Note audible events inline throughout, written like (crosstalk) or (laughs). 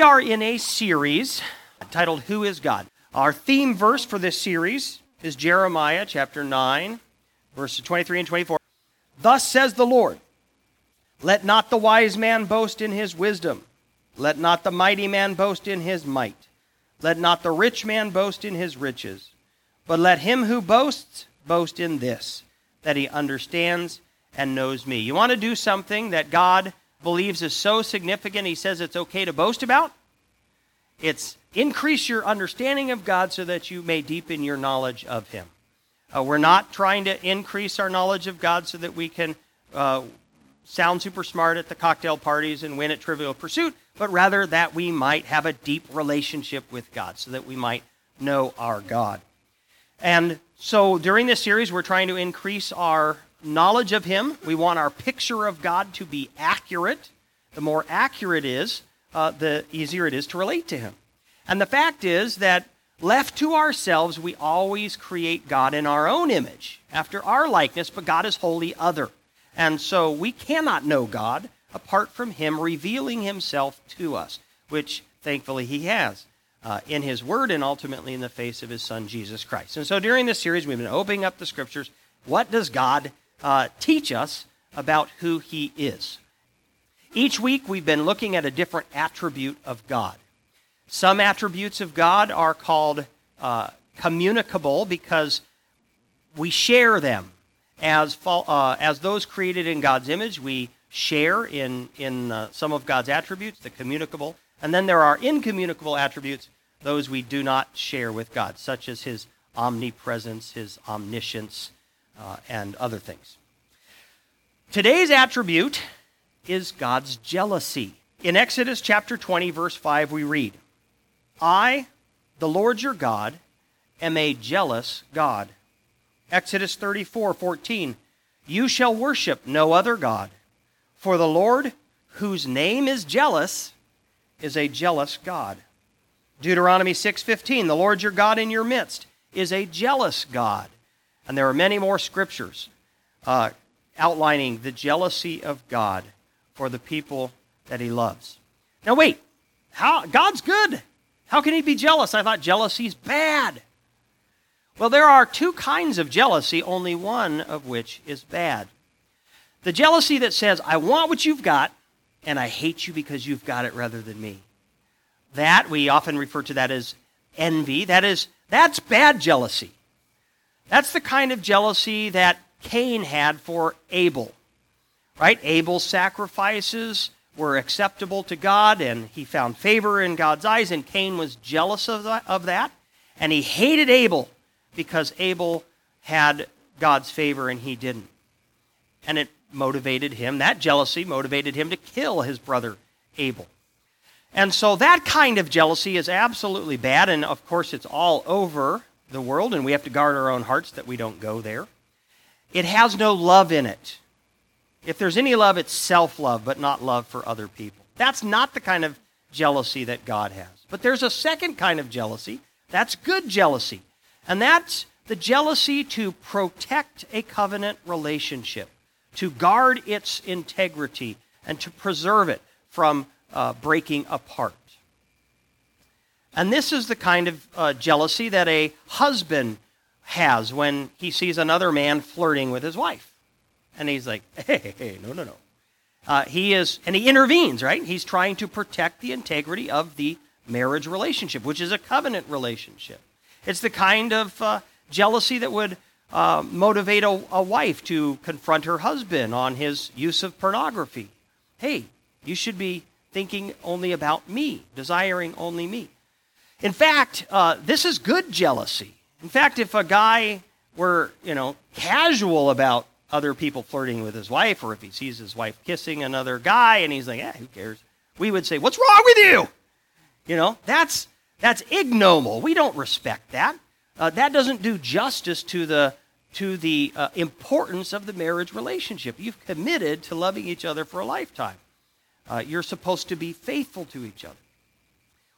We are in a series titled Who is God? Our theme verse for this series is Jeremiah chapter 9, verses 23 and 24. Thus says the Lord Let not the wise man boast in his wisdom, let not the mighty man boast in his might, let not the rich man boast in his riches, but let him who boasts boast in this, that he understands and knows me. You want to do something that God believes is so significant, he says it's okay to boast about? It's increase your understanding of God so that you may deepen your knowledge of him. Uh, we're not trying to increase our knowledge of God so that we can uh, sound super smart at the cocktail parties and win at Trivial Pursuit, but rather that we might have a deep relationship with God, so that we might know our God. And so during this series, we're trying to increase our knowledge of Him. We want our picture of God to be accurate. The more accurate it is, uh, the easier it is to relate to Him. And the fact is that left to ourselves, we always create God in our own image, after our likeness, but God is wholly other. And so we cannot know God apart from Him revealing Himself to us, which thankfully He has. Uh, in his word and ultimately in the face of his son Jesus Christ. And so during this series, we've been opening up the scriptures. What does God uh, teach us about who he is? Each week, we've been looking at a different attribute of God. Some attributes of God are called uh, communicable because we share them. As, uh, as those created in God's image, we share in, in uh, some of God's attributes, the communicable. And then there are incommunicable attributes, those we do not share with God, such as his omnipresence, his omniscience, uh, and other things. Today's attribute is God's jealousy. In Exodus chapter 20, verse 5, we read, I, the Lord your God, am a jealous God. Exodus 34, 14, You shall worship no other God, for the Lord, whose name is jealous, is a jealous God. Deuteronomy 6:15, the Lord your God in your midst is a jealous God. And there are many more scriptures uh, outlining the jealousy of God for the people that he loves. Now wait, how God's good. How can he be jealous? I thought jealousy's bad. Well, there are two kinds of jealousy, only one of which is bad. The jealousy that says, I want what you've got, and I hate you because you've got it rather than me. That, we often refer to that as envy. That is, that's bad jealousy. That's the kind of jealousy that Cain had for Abel. Right? Abel's sacrifices were acceptable to God, and he found favor in God's eyes, and Cain was jealous of that. And he hated Abel because Abel had God's favor and he didn't. And it motivated him, that jealousy motivated him to kill his brother Abel. And so that kind of jealousy is absolutely bad, and of course it's all over the world, and we have to guard our own hearts that we don't go there. It has no love in it. If there's any love, it's self love, but not love for other people. That's not the kind of jealousy that God has. But there's a second kind of jealousy. That's good jealousy. And that's the jealousy to protect a covenant relationship to guard its integrity and to preserve it from uh, breaking apart. And this is the kind of uh, jealousy that a husband has when he sees another man flirting with his wife. And he's like, (laughs) hey, hey, hey no, no, no. Uh, he is, and he intervenes, right? He's trying to protect the integrity of the marriage relationship, which is a covenant relationship. It's the kind of uh, jealousy that would uh, motivate a, a wife to confront her husband on his use of pornography. Hey, you should be thinking only about me, desiring only me. In fact, uh, this is good jealousy. In fact, if a guy were, you know, casual about other people flirting with his wife, or if he sees his wife kissing another guy and he's like, yeah, who cares? We would say, what's wrong with you? You know, that's that's ignoble. We don't respect that. Uh, that doesn't do justice to the to the uh, importance of the marriage relationship. You've committed to loving each other for a lifetime. Uh, you're supposed to be faithful to each other.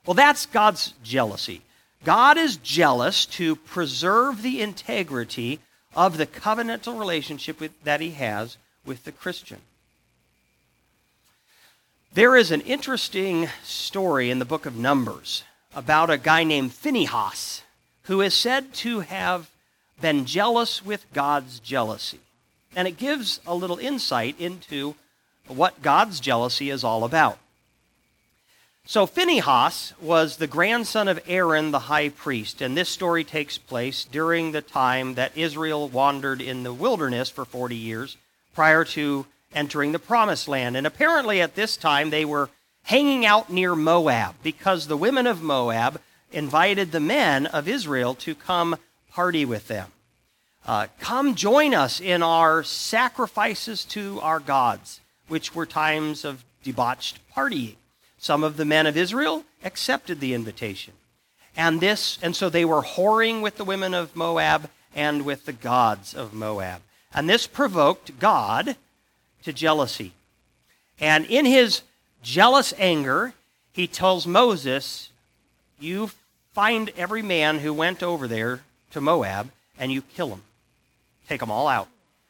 Well, that's God's jealousy. God is jealous to preserve the integrity of the covenantal relationship with, that he has with the Christian. There is an interesting story in the book of Numbers about a guy named Phinehas who is said to have been jealous with God's jealousy. And it gives a little insight into what God's jealousy is all about. So, Phinehas was the grandson of Aaron the high priest, and this story takes place during the time that Israel wandered in the wilderness for 40 years prior to entering the promised land. And apparently, at this time, they were hanging out near Moab because the women of Moab invited the men of Israel to come party with them. Uh, come join us in our sacrifices to our gods, which were times of debauched partying. Some of the men of Israel accepted the invitation. And this, and so they were whoring with the women of Moab and with the gods of Moab. And this provoked God to jealousy. And in his jealous anger, he tells Moses, You find every man who went over there to Moab and you kill them. Take them all out,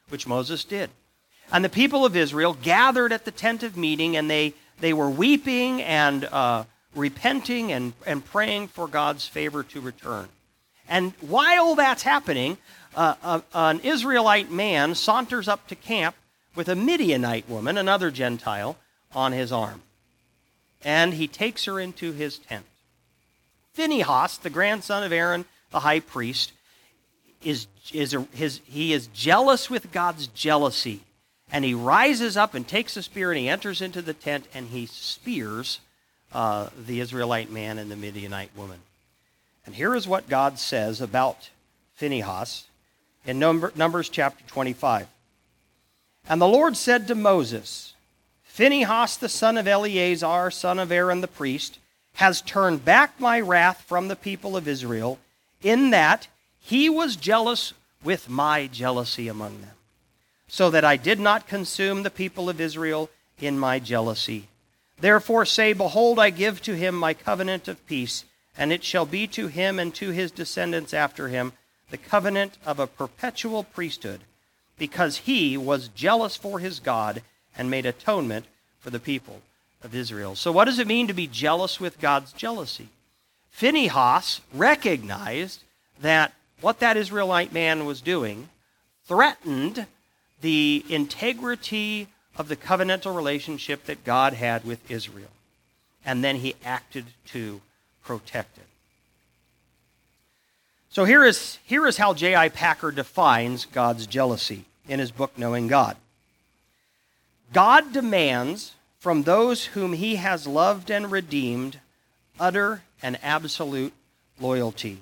which Moses did. And the people of Israel gathered at the tent of meeting and they, they were weeping and uh, repenting and, and praying for God's favor to return. And while that's happening, uh, uh, an Israelite man saunters up to camp with a Midianite woman, another Gentile, on his arm. And he takes her into his tent. Phinehas, the grandson of Aaron, the high priest, is, is a, his, he is jealous with God's jealousy. And he rises up and takes a spear and he enters into the tent and he spears uh, the Israelite man and the Midianite woman. And here is what God says about Phinehas in Number, Numbers chapter 25. And the Lord said to Moses, Phinehas the son of Eleazar, son of Aaron the priest, has turned back my wrath from the people of Israel, in that he was jealous with my jealousy among them, so that I did not consume the people of Israel in my jealousy. Therefore say, Behold, I give to him my covenant of peace, and it shall be to him and to his descendants after him the covenant of a perpetual priesthood because he was jealous for his God and made atonement for the people of Israel. So, what does it mean to be jealous with God's jealousy? Phinehas recognized that what that Israelite man was doing threatened the integrity of the covenantal relationship that God had with Israel. And then he acted to protect it. So here is, here is how J.I. Packer defines God's jealousy in his book, Knowing God. God demands from those whom he has loved and redeemed utter and absolute loyalty.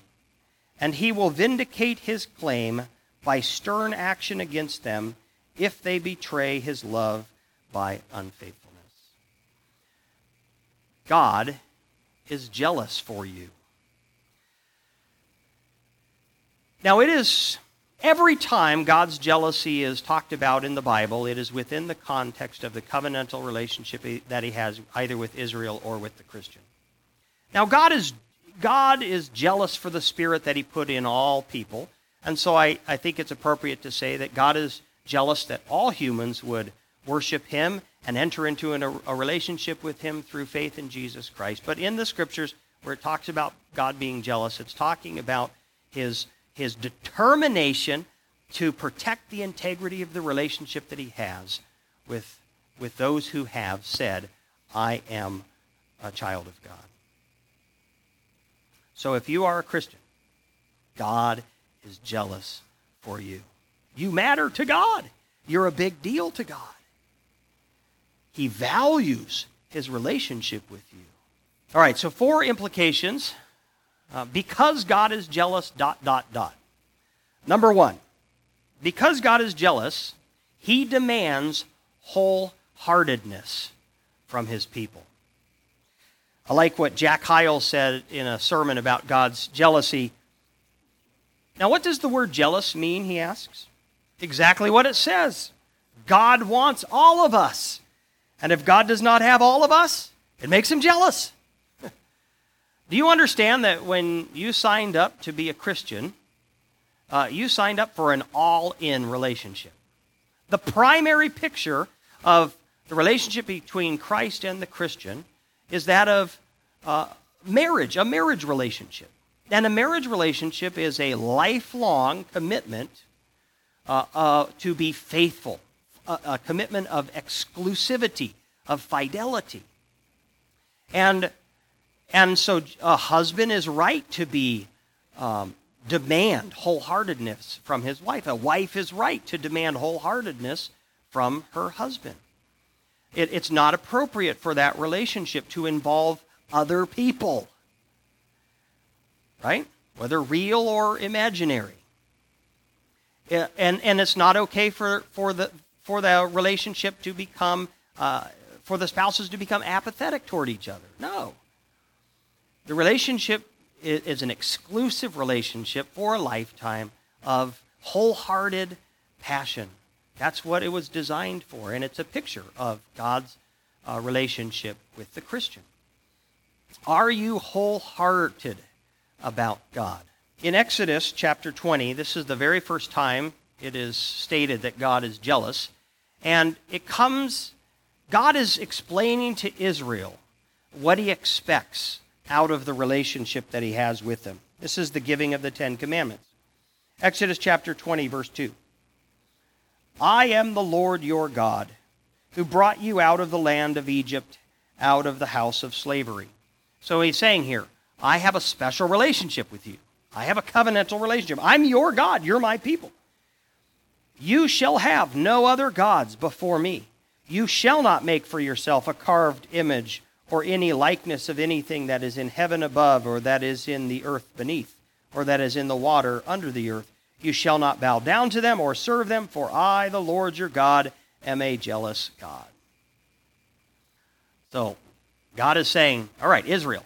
And he will vindicate his claim by stern action against them if they betray his love by unfaithfulness. God is jealous for you. Now, it is Every time God's jealousy is talked about in the Bible, it is within the context of the covenantal relationship that he has either with Israel or with the Christian. Now, God is, God is jealous for the spirit that he put in all people. And so I, I think it's appropriate to say that God is jealous that all humans would worship him and enter into an, a relationship with him through faith in Jesus Christ. But in the scriptures, where it talks about God being jealous, it's talking about his his determination to protect the integrity of the relationship that he has with, with those who have said, I am a child of God. So if you are a Christian, God is jealous for you. You matter to God. You're a big deal to God. He values his relationship with you. All right, so four implications uh, because God is jealous, dot, dot, dot. Number one, because God is jealous, he demands wholeheartedness from his people. I like what Jack Hyles said in a sermon about God's jealousy. Now, what does the word jealous mean, he asks? Exactly what it says. God wants all of us. And if God does not have all of us, it makes him jealous. Do you understand that when you signed up to be a Christian, uh, you signed up for an all in relationship? The primary picture of The relationship between Christ and the Christian is that of uh, marriage, a marriage relationship. And a marriage relationship is a lifelong commitment uh, uh, to be faithful, a, a, commitment of exclusivity, of fidelity. And, and so a husband is right to be um, demand wholeheartedness from his wife. A wife is right to demand wholeheartedness from her husband. It, it's not appropriate for that relationship to involve other people, right? Whether real or imaginary. And, and it's not okay for, for, the, for the relationship to become, uh, for the spouses to become apathetic toward each other. No. The relationship is, is an exclusive relationship for a lifetime of wholehearted passion. That's what it was designed for, and it's a picture of God's uh, relationship with the Christian. Are you wholehearted about God? In Exodus chapter 20, this is the very first time it is stated that God is jealous. And it comes, God is explaining to Israel what he expects out of the relationship that he has with them. This is the giving of the Ten Commandments. Exodus chapter 20, verse 2. I am the Lord your God, who brought you out of the land of Egypt, out of the house of slavery. So he's saying here, I have a special relationship with you. I have a covenantal relationship. I'm your God. You're my people. You shall have no other gods before me. You shall not make for yourself a carved image or any likeness of anything that is in heaven above, or that is in the earth beneath, or that is in the water under the earth. You shall not bow down to them or serve them, for I, the Lord your God, am a jealous God. So, God is saying, All right, Israel,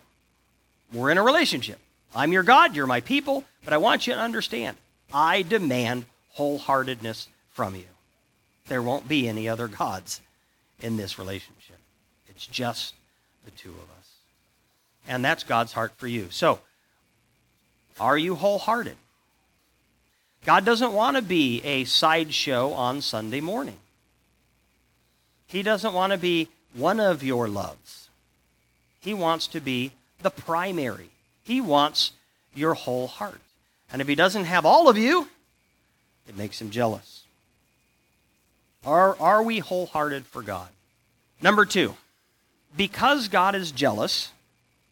we're in a relationship. I'm your God, you're my people, but I want you to understand I demand wholeheartedness from you. There won't be any other gods in this relationship. It's just the two of us. And that's God's heart for you. So, are you wholehearted? God doesn't want to be a sideshow on Sunday morning. He doesn't want to be one of your loves. He wants to be the primary. He wants your whole heart. And if he doesn't have all of you, it makes him jealous. Are, are we wholehearted for God? Number two, because God is jealous,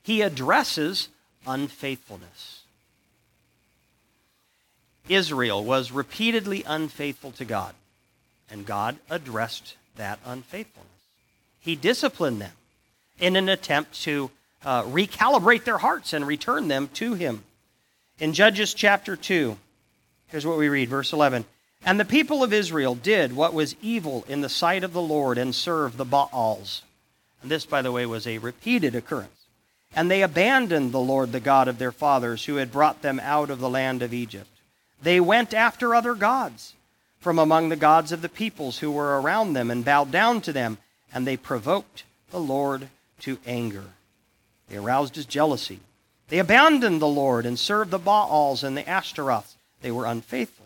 he addresses unfaithfulness. Israel was repeatedly unfaithful to God, and God addressed that unfaithfulness. He disciplined them in an attempt to uh, recalibrate their hearts and return them to Him. In Judges chapter 2, here's what we read, verse 11. And the people of Israel did what was evil in the sight of the Lord and served the Baals and this, by the way, was a repeated occurrence. And they abandoned the Lord, the God of their fathers, who had brought them out of the land of Egypt. They went after other gods from among the gods of the peoples who were around them and bowed down to them, and they provoked the Lord to anger. They aroused his jealousy. They abandoned the Lord and served the Baals and the Ashtaroths. They were unfaithful.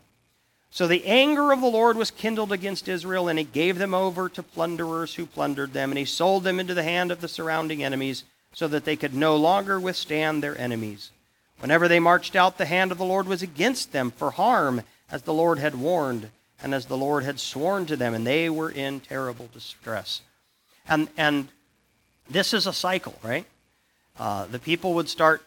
So the anger of the Lord was kindled against Israel, and he gave them over to plunderers who plundered them, and he sold them into the hand of the surrounding enemies, so that they could no longer withstand their enemies. Whenever they marched out, the hand of the Lord was against them for harm, as the Lord had warned, and as the Lord had sworn to them, and they were in terrible distress. And, and this is a cycle, right? Uh, the people would start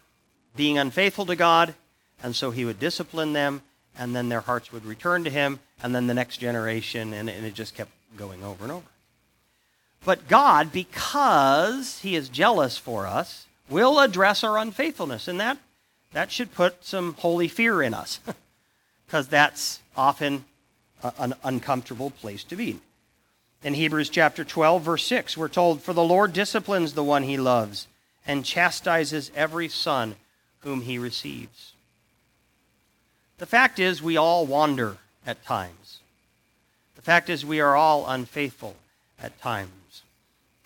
being unfaithful to God, and so he would discipline them and then their hearts would return to him, and then the next generation, and, and it just kept going over and over. But God, because he is jealous for us, will address our unfaithfulness, and that, that should put some holy fear in us, (laughs) because that's often a, an uncomfortable place to be. In Hebrews chapter 12, verse 6, we're told, For the Lord disciplines the one he loves and chastises every son whom he receives. The fact is, we all wander at times. The fact is, we are all unfaithful at times.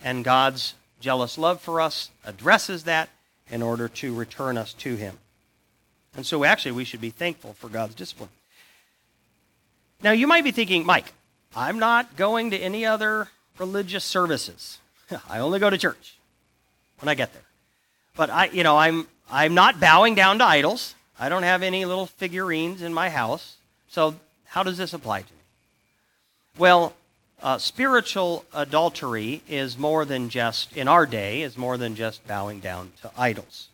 And God's jealous love for us addresses that in order to return us to Him. And so, actually, we should be thankful for God's discipline. Now, you might be thinking, Mike, I'm not going to any other religious services. (laughs) I only go to church when I get there. But I, you know, I'm I'm not bowing down to idols. I don't have any little figurines in my house. So how does this apply to me? Well, uh, spiritual adultery is more than just in our day is more than just bowing down to idols.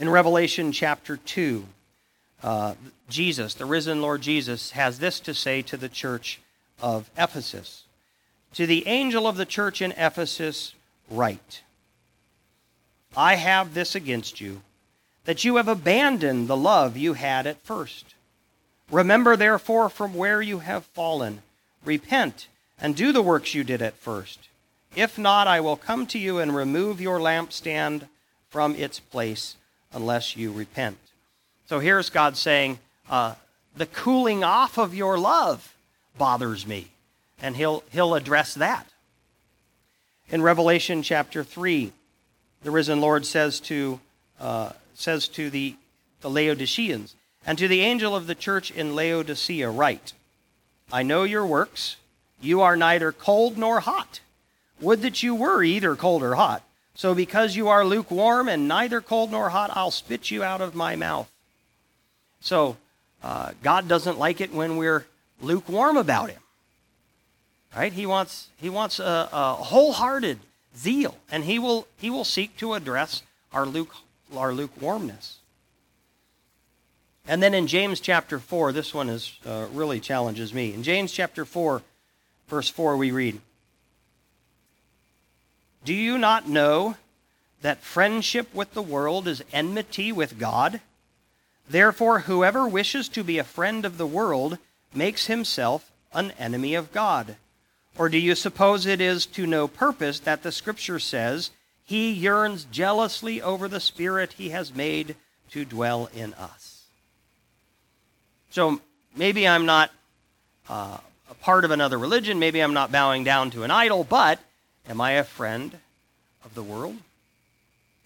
In Revelation chapter two, uh, Jesus, the risen Lord Jesus, has this to say to the church of Ephesus. To the angel of the church in Ephesus, write I have this against you, that you have abandoned the love you had at first. Remember, therefore, from where you have fallen. Repent and do the works you did at first. If not, I will come to you and remove your lampstand from its place unless you repent. So here's God saying, uh, the cooling off of your love bothers me. And he'll, he'll address that. In Revelation chapter 3, the risen Lord says to, uh, says to the, the Laodiceans, and to the angel of the church in Laodicea, write, I know your works. You are neither cold nor hot. Would that you were either cold or hot. So because you are lukewarm and neither cold nor hot, I'll spit you out of my mouth. So uh, God doesn't like it when we're lukewarm about Him. Right? He wants He wants a, a wholehearted zeal, and He will He will seek to address our luke our lukewarmness. And then in James chapter 4, this one is, uh, really challenges me. In James chapter 4, verse 4, we read Do you not know that friendship with the world is enmity with God? Therefore, whoever wishes to be a friend of the world makes himself an enemy of God. Or do you suppose it is to no purpose that the Scripture says, He yearns jealously over the Spirit He has made to dwell in us? So maybe I'm not uh, a part of another religion, maybe I'm not bowing down to an idol, but am I a friend of the world?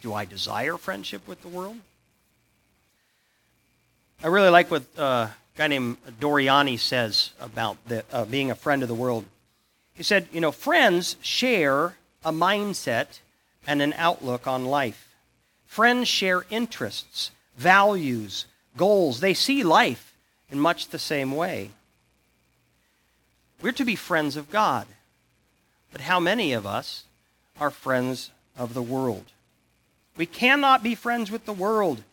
Do I desire friendship with the world? I really like what uh, a guy named Doriani says about the, uh, being a friend of the world. He said, you know, friends share a mindset and an outlook on life. Friends share interests, values, goals. They see life in much the same way. We're to be friends of God. But how many of us are friends of the world? We cannot be friends with the world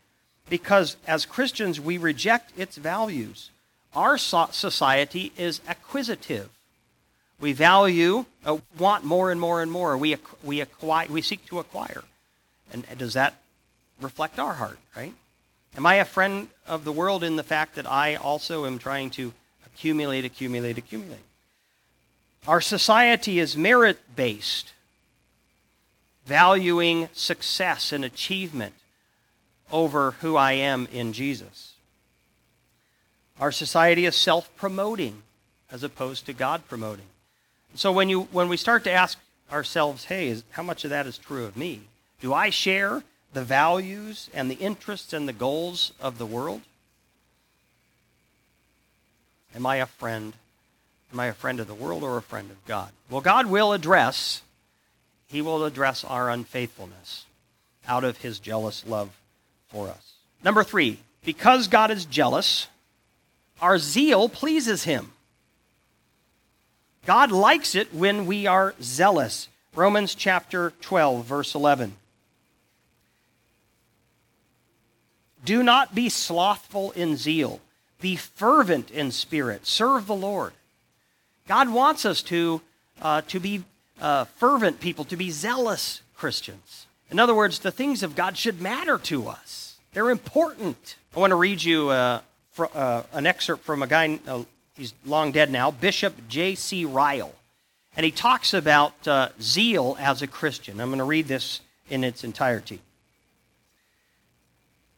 because as Christians, we reject its values. Our society is acquisitive. We value, uh, want more and more and more. We, we, acquire, we seek to acquire. And does that reflect our heart, right? Am I a friend of the world in the fact that I also am trying to accumulate, accumulate, accumulate? Our society is merit based, valuing success and achievement over who I am in Jesus. Our society is self promoting as opposed to God promoting. So when, you, when we start to ask ourselves, hey, is, how much of that is true of me? Do I share the values and the interests and the goals of the world? Am I a friend? Am I a friend of the world or a friend of God? Well, God will address, He will address our unfaithfulness out of His jealous love for us. Number three, because God is jealous, our zeal pleases him. God likes it when we are zealous. Romans chapter 12, verse 11. Do not be slothful in zeal, be fervent in spirit, serve the Lord. God wants us to, uh, to be uh, fervent people, to be zealous Christians. In other words, the things of God should matter to us. They're important. I want to read you uh, for, uh, an excerpt from a guy, uh, he's long dead now, Bishop J.C. Ryle. And he talks about uh, zeal as a Christian. I'm going to read this in its entirety.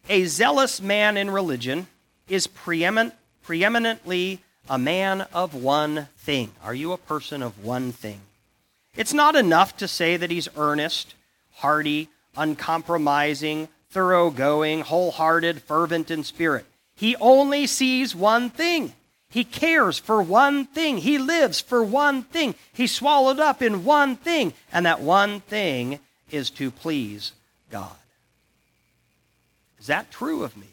A zealous man in religion is preeminent, preeminently a man of one thing. Are you a person of one thing? It's not enough to say that he's earnest, hearty, uncompromising, thoroughgoing, wholehearted, fervent in spirit. He only sees one thing. He cares for one thing. He lives for one thing. He's swallowed up in one thing. And that one thing is to please God. Is that true of me?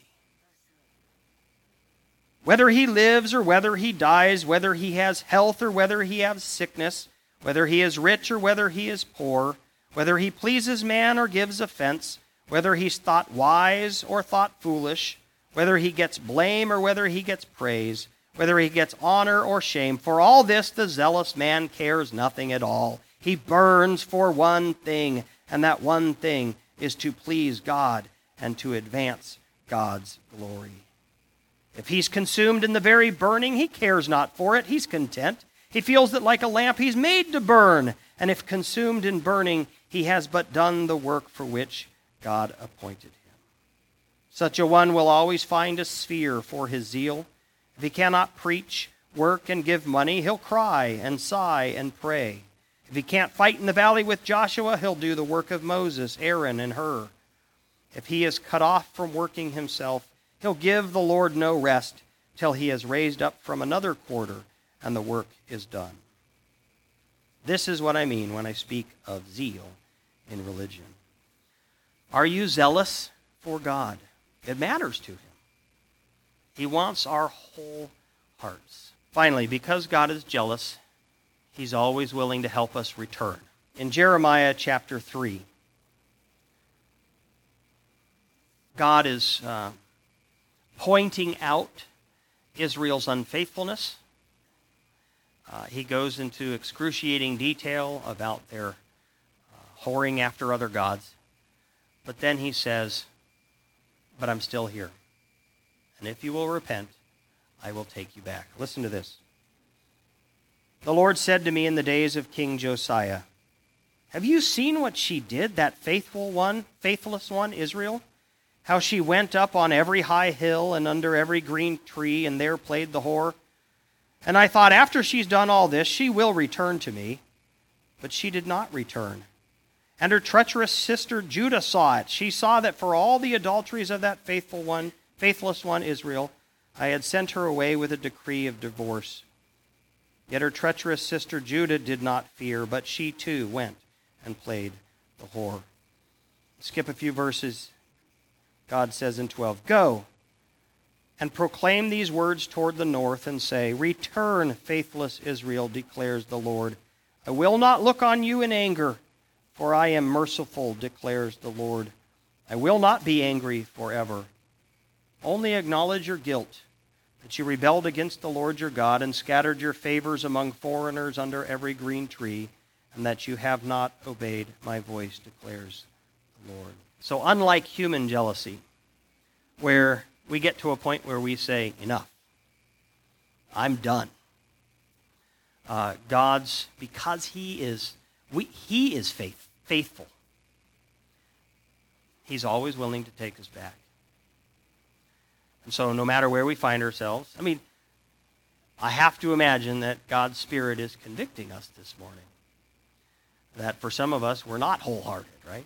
Whether he lives or whether he dies, whether he has health or whether he has sickness, whether he is rich or whether he is poor, whether he pleases man or gives offense, whether he's thought wise or thought foolish, whether he gets blame or whether he gets praise, whether he gets honor or shame. For all this, the zealous man cares nothing at all. He burns for one thing, and that one thing is to please God and to advance God's glory. If he's consumed in the very burning, he cares not for it. He's content. He feels that like a lamp he's made to burn. And if consumed in burning, he has but done the work for which God appointed him. Such a one will always find a sphere for his zeal. If he cannot preach, work, and give money, he'll cry and sigh and pray. If he can't fight in the valley with Joshua, he'll do the work of Moses, Aaron, and Hur. If he is cut off from working himself, He'll give the Lord no rest till he is raised up from another quarter and the work is done. This is what I mean when I speak of zeal in religion. Are you zealous for God? It matters to him. He wants our whole hearts. Finally, because God is jealous, he's always willing to help us return. In Jeremiah chapter 3, God is uh, pointing out Israel's unfaithfulness. Uh, he goes into excruciating detail about their uh, whoring after other gods. But then he says, But I'm still here. And if you will repent, I will take you back. Listen to this. The Lord said to me in the days of King Josiah, Have you seen what she did, that faithful one, faithless one, Israel? how she went up on every high hill and under every green tree and there played the whore. And I thought, after she's done all this, she will return to me. But she did not return. And her treacherous sister Judah saw it. She saw that for all the adulteries of that faithful one, faithless one, Israel, I had sent her away with a decree of divorce. Yet her treacherous sister Judah did not fear, but she too went and played the whore. Skip a few verses God says in 12, Go and proclaim these words toward the north and say, Return, faithless Israel, declares the Lord. I will not look on you in anger, for I am merciful, declares the Lord. I will not be angry forever. Only acknowledge your guilt, that you rebelled against the Lord your God and scattered your favors among foreigners under every green tree, and that you have not obeyed my voice, declares the Lord. So, unlike human jealousy, where we get to a point where we say, enough, I'm done. Uh, God's, because He is, we, He is faith, faithful, He's always willing to take us back. And so, no matter where we find ourselves, I mean, I have to imagine that God's Spirit is convicting us this morning. That for some of us, we're not wholehearted, right?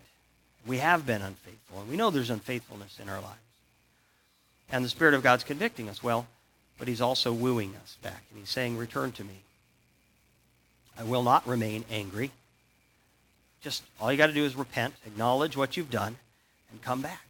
We have been unfaithful, and we know there's unfaithfulness in our lives. And the Spirit of God's convicting us. Well, but He's also wooing us back, and He's saying, Return to me. I will not remain angry. Just all you got to do is repent, acknowledge what you've done, and come back.